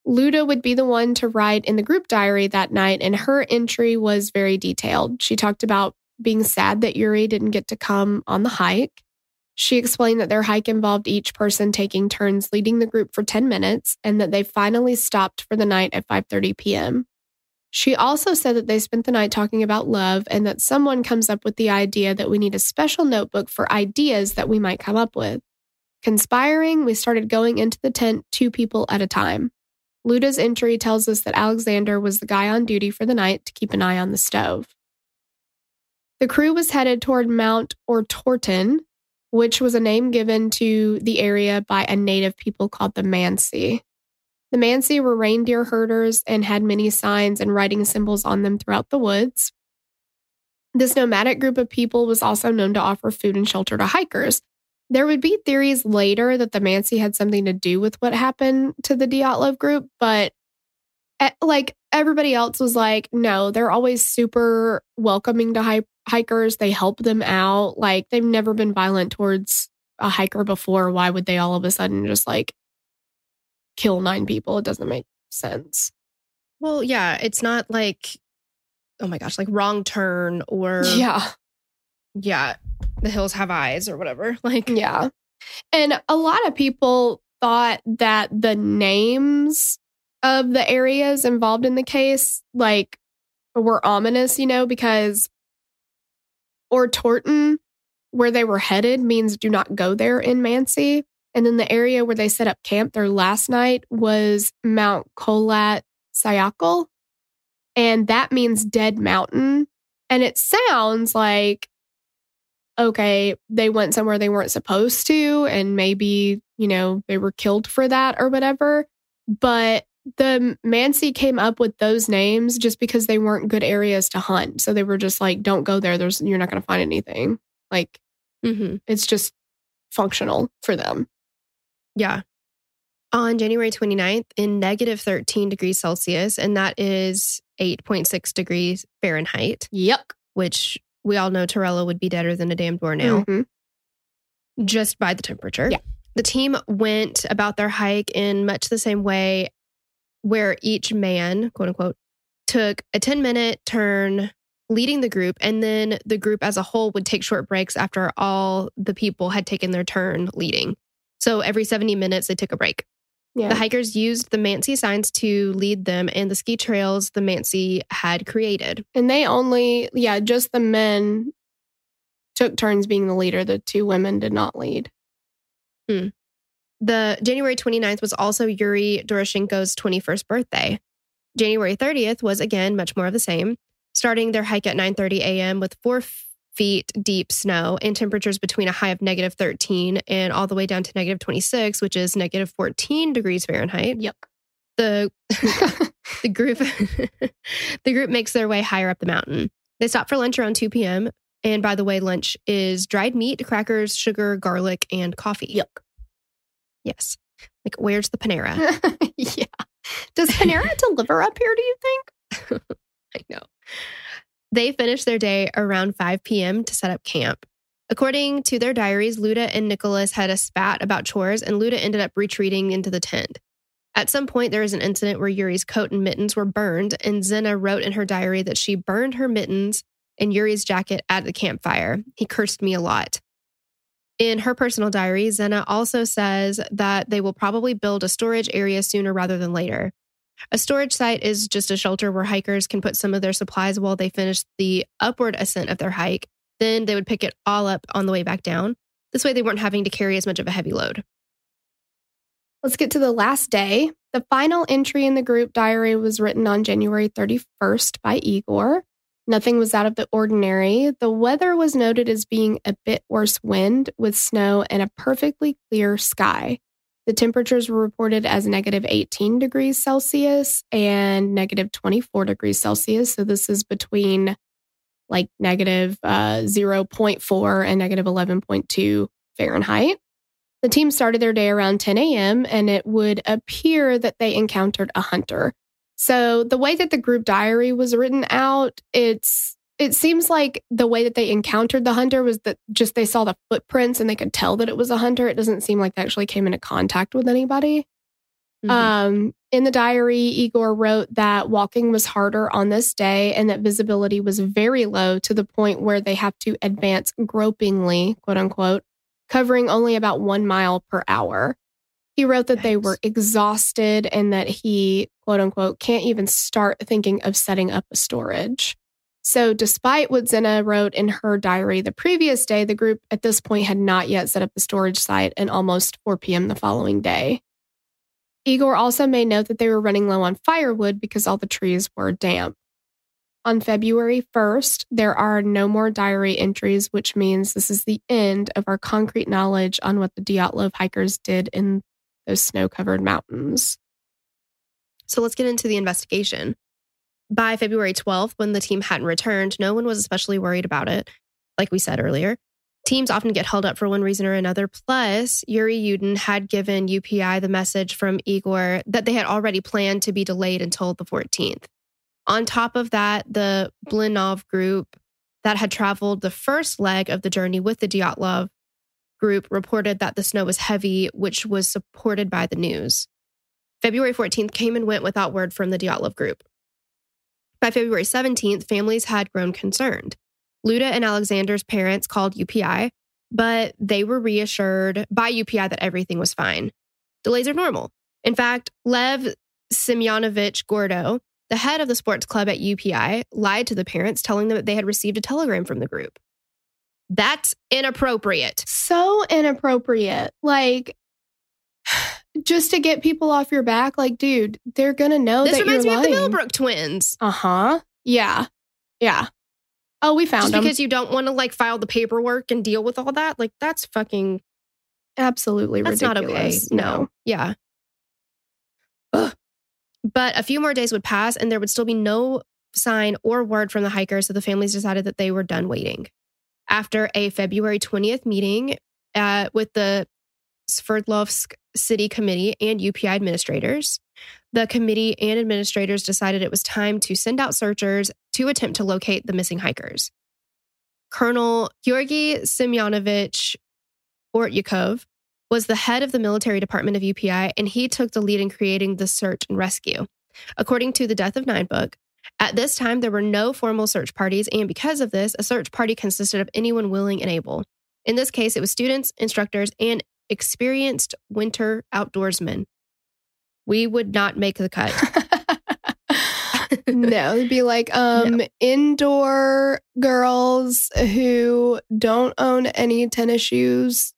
Luda would be the one to write in the group diary that night, and her entry was very detailed. She talked about being sad that Yuri didn't get to come on the hike. She explained that their hike involved each person taking turns leading the group for 10 minutes and that they finally stopped for the night at 5:30 p.m. She also said that they spent the night talking about love and that someone comes up with the idea that we need a special notebook for ideas that we might come up with. Conspiring, we started going into the tent two people at a time. Luda's entry tells us that Alexander was the guy on duty for the night to keep an eye on the stove. The crew was headed toward Mount Otorten, which was a name given to the area by a native people called the Mansi. The Mansi were reindeer herders and had many signs and writing symbols on them throughout the woods. This nomadic group of people was also known to offer food and shelter to hikers. There would be theories later that the Mansi had something to do with what happened to the Dyatlov group, but Eh, like everybody else was like, no, they're always super welcoming to hi- hikers. They help them out. Like they've never been violent towards a hiker before. Why would they all of a sudden just like kill nine people? It doesn't make sense. Well, yeah, it's not like, oh my gosh, like wrong turn or <laughs> Yeah. yeah, the hills have eyes or whatever. <laughs> Like, Yeah. And a lot of people thought that the names of the areas involved in the case like were ominous, you know, because Otorten, where they were headed, means do not go there in Mansi. And then the area where they set up camp their last night was Mount Kholat Syakhl. And that means dead mountain. And it sounds like, okay, they went somewhere they weren't supposed to, and maybe, you know, they were killed for that or whatever. But the Mansi came up with those names just because they weren't good areas to hunt. So they were just like, don't go there. There's you're not going to find anything. Like mm-hmm. it's just functional for them. yeah. On January 29th, in negative 13 degrees Celsius, and that is 8.6 degrees Fahrenheit, Yuck. which we all know Torella would be deader than a damn doornail Mhm. just by the temperature. Yeah. The team went about their hike in much the same way where each man, quote unquote, took a 10 minute turn leading the group, and then the group as a whole would take short breaks after all the people had taken their turn leading. So every 70 minutes, they took a break. Yeah. The hikers used the Mansi signs to lead them and the ski trails the Mansi had created. and they only, yeah, just the men took turns being the leader. The two women did not lead. Hmm. The January 29th was also Yuri Doroshenko's 21st birthday. January 30th was again much more of the same, starting their hike at 9:30 a.m. with 4 feet deep snow and temperatures between a high of negative 13 and all the way down to negative 26, which is negative 14 degrees Fahrenheit. Yuck. The <laughs> the group <laughs> the group makes their way higher up the mountain. They stop for lunch around 2 p.m. And by the way, lunch is dried meat, crackers, sugar, garlic, and coffee. Yuck. Yes. Like, where's the Panera? <laughs> yeah. Does Panera <laughs> deliver up here, do you think? <laughs> I know. They finished their day around 5 p.m. to set up camp. According to their diaries, Luda and Nicholas had a spat about chores, and Luda ended up retreating into the tent. At some point, there was an incident where Yuri's coat and mittens were burned, and Zena wrote in her diary that she burned her mittens and Yuri's jacket at the campfire. He cursed me a lot. In her personal diary, Zena also says that they will probably build a storage area sooner rather than later. A storage site is just a shelter where hikers can put some of their supplies while they finish the upward ascent of their hike. Then they would pick it all up on the way back down. This way, they weren't having to carry as much of a heavy load. Let's get to the last day. The final entry in the group diary was written on January 31st by Igor. Nothing was out of the ordinary. The weather was noted as being a bit worse wind with snow and a perfectly clear sky. The temperatures were reported as negative 18 degrees Celsius and negative 24 degrees Celsius. So this is between like negative, uh, 0.4 and negative 11.2 Fahrenheit. The team started their day around 10 a.m., and it would appear that they encountered a hunter. So the way that the group diary was written out, it's it seems like the way that they encountered the hunter was that just they saw the footprints and they could tell that it was a hunter. It doesn't seem like they actually came into contact with anybody. Mhm. Um, in the diary, Igor wrote that walking was harder on this day and that visibility was very low to the point where they have to advance gropingly, quote unquote, covering only about one mile per hour. He wrote that they were exhausted and that he, quote unquote, can't even start thinking of setting up a storage. So, despite what Zena wrote in her diary the previous day, the group at this point had not yet set up the storage site and almost 4 p.m. the following day. Igor also made note that they were running low on firewood because all the trees were damp. On February 1st, there are no more diary entries, which means this is the end of our concrete knowledge on what the Dyatlov hikers did in those snow covered mountains. So let's get into the investigation. By February 12th, when the team hadn't returned, no one was especially worried about it. Like we said earlier, teams often get held up for one reason or another. Plus, Yuri Yudin had given UPI the message from Igor that they had already planned to be delayed until the 14th. On top of that, the Blinov group that had traveled the first leg of the journey with the Dyatlov group reported that the snow was heavy, which was supported by the news. February 14th came and went without word from the Dyatlov group. By February 17th, families had grown concerned. Luda and Alexander's parents called UPI, but they were reassured by UPI that everything was fine. Delays are normal. In fact, Lev Semyonovich Gordo, the head of the sports club at UPI, lied to the parents, telling them that they had received a telegram from the group. That's inappropriate. So inappropriate. Like, just to get people off your back, like, dude, they're going to know that. this that reminds me you're of the. Millbrook twins. Uh huh. Yeah. Yeah. Oh, we found Just them. because you don't want to like file the paperwork and deal with all that, like that's fucking Absolutely That's not okay. ridiculous. No. Yeah. Ugh. But a few more days would pass and there would still be no sign or word from the hikers. So the families decided that they were done waiting. After a February 20th meeting uh, with the Sverdlovsk City Committee and UPI administrators, the committee and administrators decided it was time to send out searchers to attempt to locate the missing hikers. Colonel Georgy Semyonovich Ortyukov was the head of the military department of UPI, and he took the lead in creating the search and rescue. according to the Death of Nine book. At this time, there were no formal search parties, and because of this, a search party consisted of anyone willing and able. In this case, it was students, instructors, and experienced winter outdoorsmen. We would not make the cut. <laughs> no, it'd be like <laughs> um indoor girls who don't own any tennis shoes,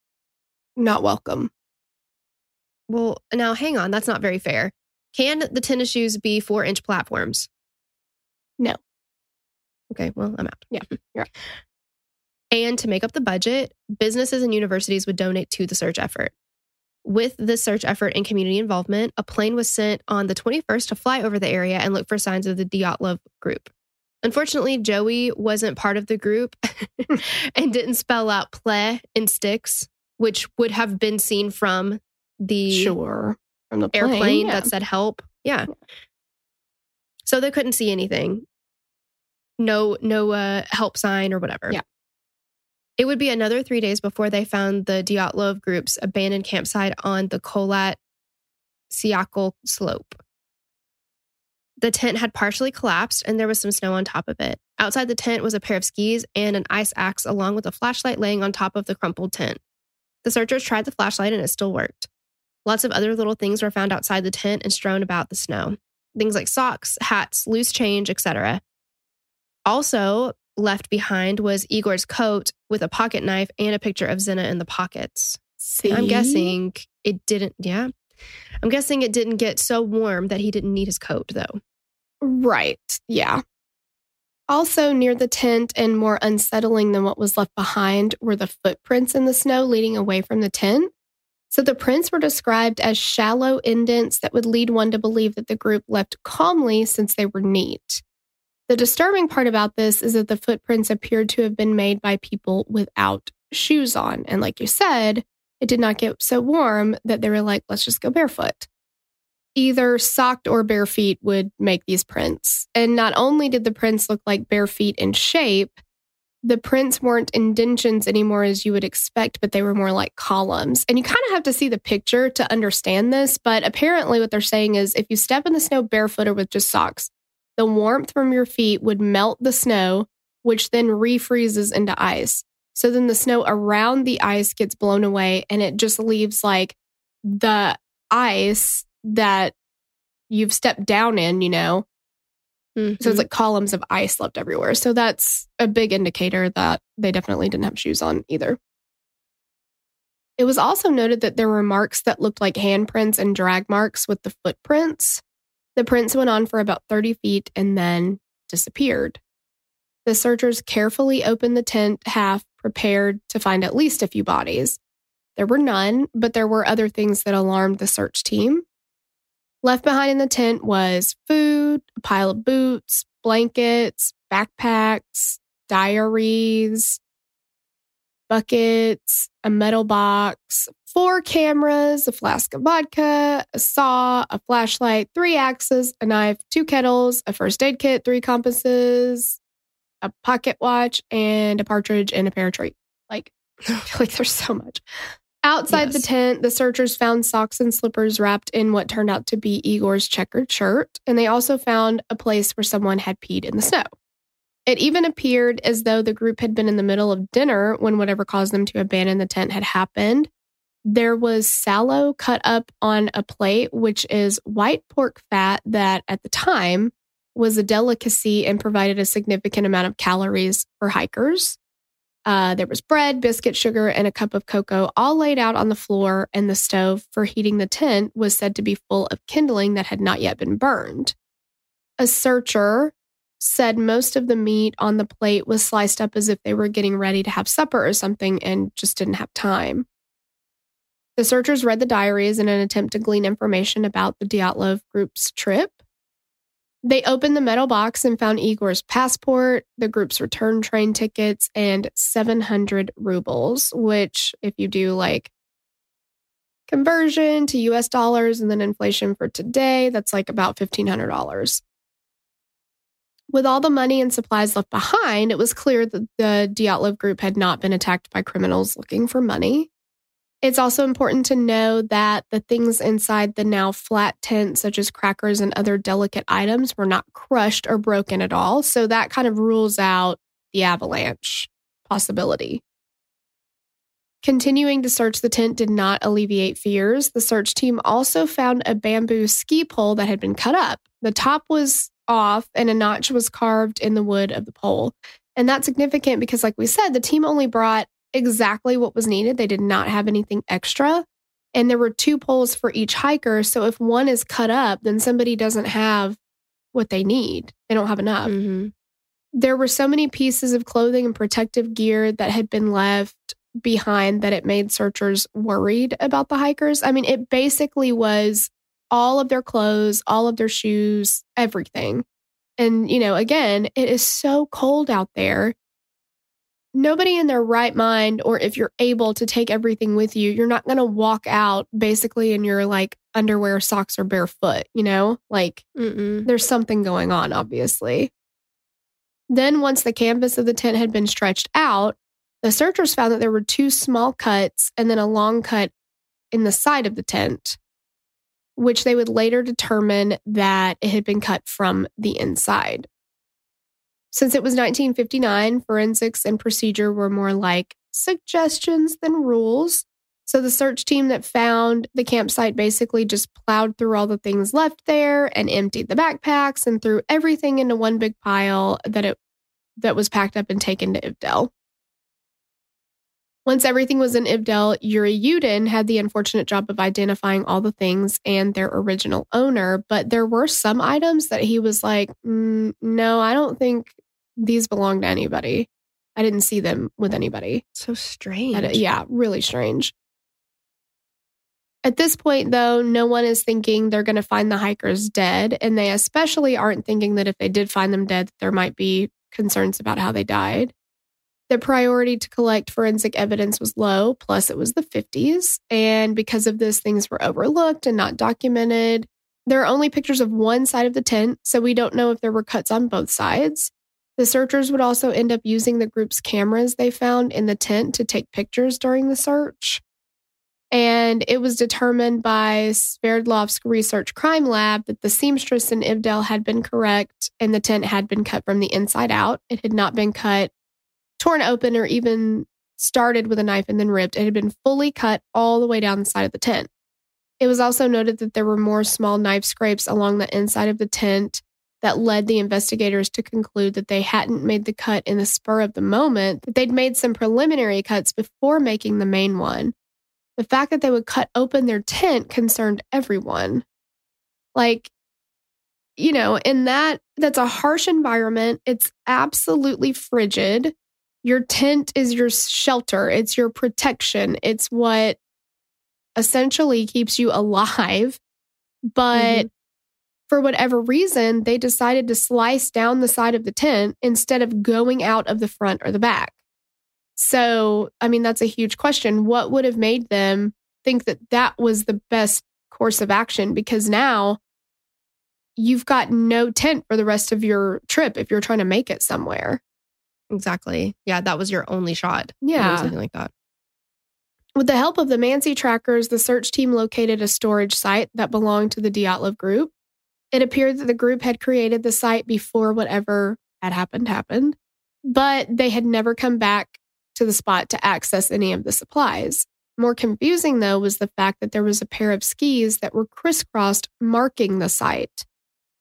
not welcome. well, now hang on, that's not very fair. Can the tennis shoes be four inch platforms? No. Okay, well, I'm out. Yeah, <laughs> you're out. And to make up the budget, businesses and universities would donate to the search effort. With the search effort and community involvement, a plane was sent on the 21st to fly over the area and look for signs of the Dyatlov group. Unfortunately, Joey wasn't part of the group <laughs> and didn't spell out ple in sticks, which would have been seen from the Sure. From the plane, airplane yeah. that said help. Yeah. So they couldn't see anything. No, no uh, help sign or whatever. Yeah. It would be another three days before they found the Dyatlov group's abandoned campsite on the Kholat Syakhl slope. The tent had partially collapsed and there was some snow on top of it. Outside the tent was a pair of skis and an ice axe, along with a flashlight laying on top of the crumpled tent. The searchers tried the flashlight and it still worked. Lots of other little things were found outside the tent and strewn about the snow. Things like socks, hats, loose change, etc. Also left behind was Igor's coat with a pocket knife and a picture of Zena in the pockets. See? I'm guessing it didn't, yeah. I'm guessing it didn't get so warm that he didn't need his coat, though. Right. Yeah. Also, near the tent and more unsettling than what was left behind were the footprints in the snow leading away from the tent. So the prints were described as shallow indents that would lead one to believe that the group left calmly since they were neat. The disturbing part about this is that the footprints appeared to have been made by people without shoes on. And like you said, it did not get so warm that they were like, let's just go barefoot either socked or bare feet would make these prints. And not only did the prints look like bare feet in shape, the prints weren't indentions anymore as you would expect, but they were more like columns. And you kind of have to see the picture to understand this. But apparently, what they're saying is if you step in the snow barefoot or with just socks, the warmth from your feet would melt the snow, which then refreezes into ice. So then the snow around the ice gets blown away and it just leaves like the ice that you've stepped down in, you know. So Mhm. it's like columns of ice left everywhere. So that's a big indicator that they definitely didn't have shoes on either. It was also noted that there were marks that looked like handprints and drag marks with the footprints. The prints went on for about 30 feet and then disappeared. The searchers carefully opened the tent half, prepared to find at least a few bodies. There were none, but there were other things that alarmed the search team. Left behind in the tent was food, a pile of boots, blankets, backpacks, diaries, buckets, a metal box, four cameras, a flask of vodka, a saw, a flashlight, three axes, a knife, two kettles, a first aid kit, three compasses, a pocket watch, and a partridge and a pear tree. Like, <laughs> like there's so much. Outside the tent, the searchers found socks and slippers wrapped in what turned out to be Igor's checkered shirt, and they also found a place where someone had peed in the snow. It even appeared as though the group had been in the middle of dinner when whatever caused them to abandon the tent had happened. There was salo cut up on a plate, which is white pork fat that at the time was a delicacy and provided a significant amount of calories for hikers. Uh, there was bread, biscuit, sugar, and a cup of cocoa all laid out on the floor, and the stove for heating the tent was said to be full of kindling that had not yet been burned. A searcher said most of the meat on the plate was sliced up as if they were getting ready to have supper or something and just didn't have time. The searchers read the diaries in an attempt to glean information about the Dyatlov group's trip. They opened the metal box and found Igor's passport, the group's return train tickets, and 700 rubles, which, if you do like conversion to US dollars and then inflation for today, that's like about $1,500. With all the money and supplies left behind, it was clear that the Dyatlov group had not been attacked by criminals looking for money. It's also important to know that the things inside the now flat tent, such as crackers and other delicate items, were not crushed or broken at all. So that kind of rules out the avalanche possibility. Continuing to search the tent did not alleviate fears. The search team also found a bamboo ski pole that had been cut up. The top was off and a notch was carved in the wood of the pole. And that's significant because, like we said, the team only brought exactly what was needed. They did not have anything extra. And there were two poles for each hiker. So if one is cut up, then somebody doesn't have what they need. They don't have enough. Mm-hmm. There were so many pieces of clothing and protective gear that had been left behind that it made searchers worried about the hikers. I mean, it basically was all of their clothes, all of their shoes, everything. And, you know, again, it is so cold out there. Nobody in their right mind, or if you're able to take everything with you, you're not going to walk out basically in your like underwear, socks, or barefoot, you know? Like Mm-mm. there's something going on, obviously. Then, once the canvas of the tent had been stretched out, the searchers found that there were two small cuts and then a long cut in the side of the tent, which they would later determine that it had been cut from the inside. Since it was 1959, forensics and procedure were more like suggestions than rules. So the search team that found the campsite basically just plowed through all the things left there and emptied the backpacks and threw everything into one big pile that it that was packed up and taken to Ivdel. Once everything was in Ivdel, Yuri Yudin had the unfortunate job of identifying all the things and their original owner. But there were some items that he was like, mm, no, I don't think these belong to anybody. I didn't see them with anybody. So strange. That- yeah, really strange. At this point, though, no one is thinking they're going to find the hikers dead. And they especially aren't thinking that if they did find them dead, there might be concerns about how they died. The priority to collect forensic evidence was low, plus, it was the 50s. And because of this, things were overlooked and not documented. There are only pictures of one side of the tent, so we don't know if there were cuts on both sides. The searchers would also end up using the group's cameras they found in the tent to take pictures during the search. And it was determined by Sverdlovsk Research Crime Lab that the seamstress in Ivdel had been correct and the tent had been cut from the inside out. It had not been cut, torn open, or even started with a knife and then ripped. It had been fully cut all the way down the side of the tent. It was also noted that there were more small knife scrapes along the inside of the tent that led the investigators to conclude that they hadn't made the cut in the spur of the moment, that they'd made some preliminary cuts before making the main one. The fact that they would cut open their tent concerned everyone. Like, you know, in that, that's a harsh environment. It's absolutely frigid. Your tent is your shelter, it's your protection, it's what essentially keeps you alive. But Mhm. for whatever reason, they decided to slice down the side of the tent instead of going out of the front or the back. So, I mean, that's a huge question. What would have made them think that that was the best course of action? Because now you've got no tent for the rest of your trip if you're trying to make it somewhere. Exactly. Yeah, that was your only shot. Yeah. Something like that. With the help of the Mansi trackers, the search team located a storage site that belonged to the Dyatlov group. It appeared that the group had created the site before whatever had happened happened, but they had never come back to the spot to access any of the supplies. More confusing, though, was the fact that there was a pair of skis that were crisscrossed marking the site.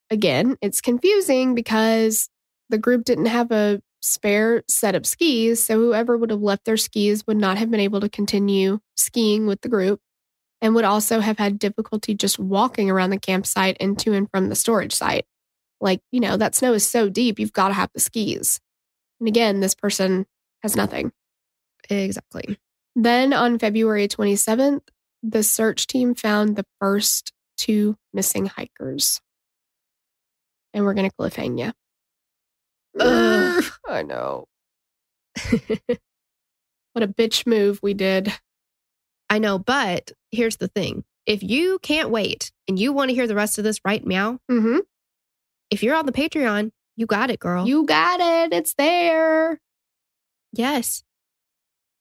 Again, it's confusing because the group didn't have a spare set of skis, so whoever would have left their skis would not have been able to continue skiing with the group and would also have had difficulty just walking around the campsite and to and from the storage site. Like, you know, that snow is so deep, you've got to have the skis. And again, this person has nothing. Exactly. Then on February 27th, the search team found the first two missing hikers. And we're going to cliffhang you. Ugh. <laughs> I know. <laughs> What a bitch move we did. I know, but here's the thing. If you can't wait and you want to hear the rest of this right meow, Mm-hmm. if you're on the Patreon, you got it, girl. You got it. It's there. yes.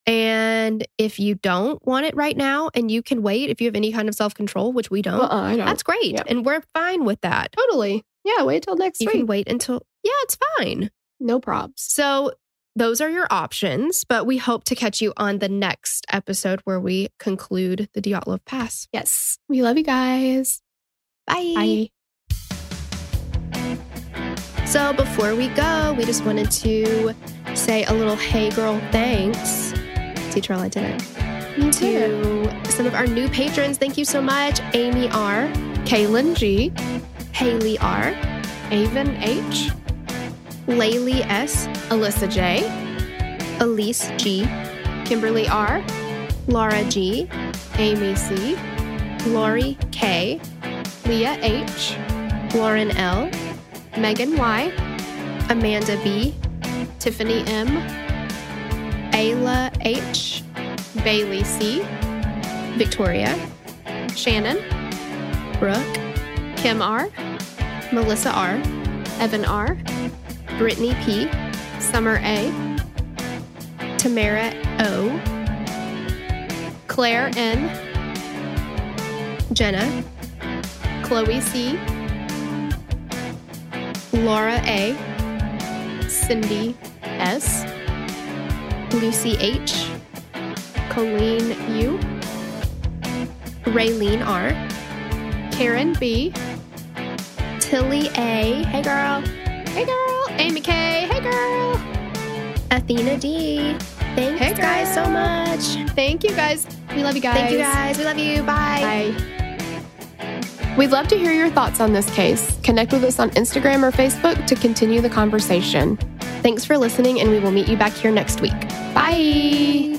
And if you don't want it right now and you can wait, if you have any kind of self control, which we don't, Uh-uh, don't. that's great. Yep. And we're fine with that. totally. Yeah, wait till next You week. can wait until, yeah, it's fine. no probs. So those are your options, but we hope to catch you on the next episode where we conclude the Dyatlov Pass. Yes. We love you guys. Bye. Bye. So before we go, we just wanted to say a little hey girl thanks. Charlie, I did it. You To some of our new patrons, thank you so much. Amy R, Kaylin G, Haley R, Avon H, Laylee S, Alyssa J, Elise G, Kimberly R, Laura G, Amy C, Lori K, Leah H, Lauren L, Megan Y, Amanda B, Tiffany M, Ayla H, Bailey C, Victoria, Shannon, Brooke, Kim R, Melissa R, Evan R, Brittany P, Summer A, Tamara O, Claire N, Jenna, Chloe C, Laura A, Cindy S, Lucy H, Colleen U, Raylene R, Karen B, Tilly A, hey girl, hey girl, Amy K, hey girl. Athena D. Thanks Hey, guys so much. Thank you guys. We love you guys. Thank you guys. We love you. Bye. Bye. We'd love to hear your thoughts on this case. Connect with us on Instagram or Facebook to continue the conversation. Thanks for listening, and we will meet you back here next week. Bye.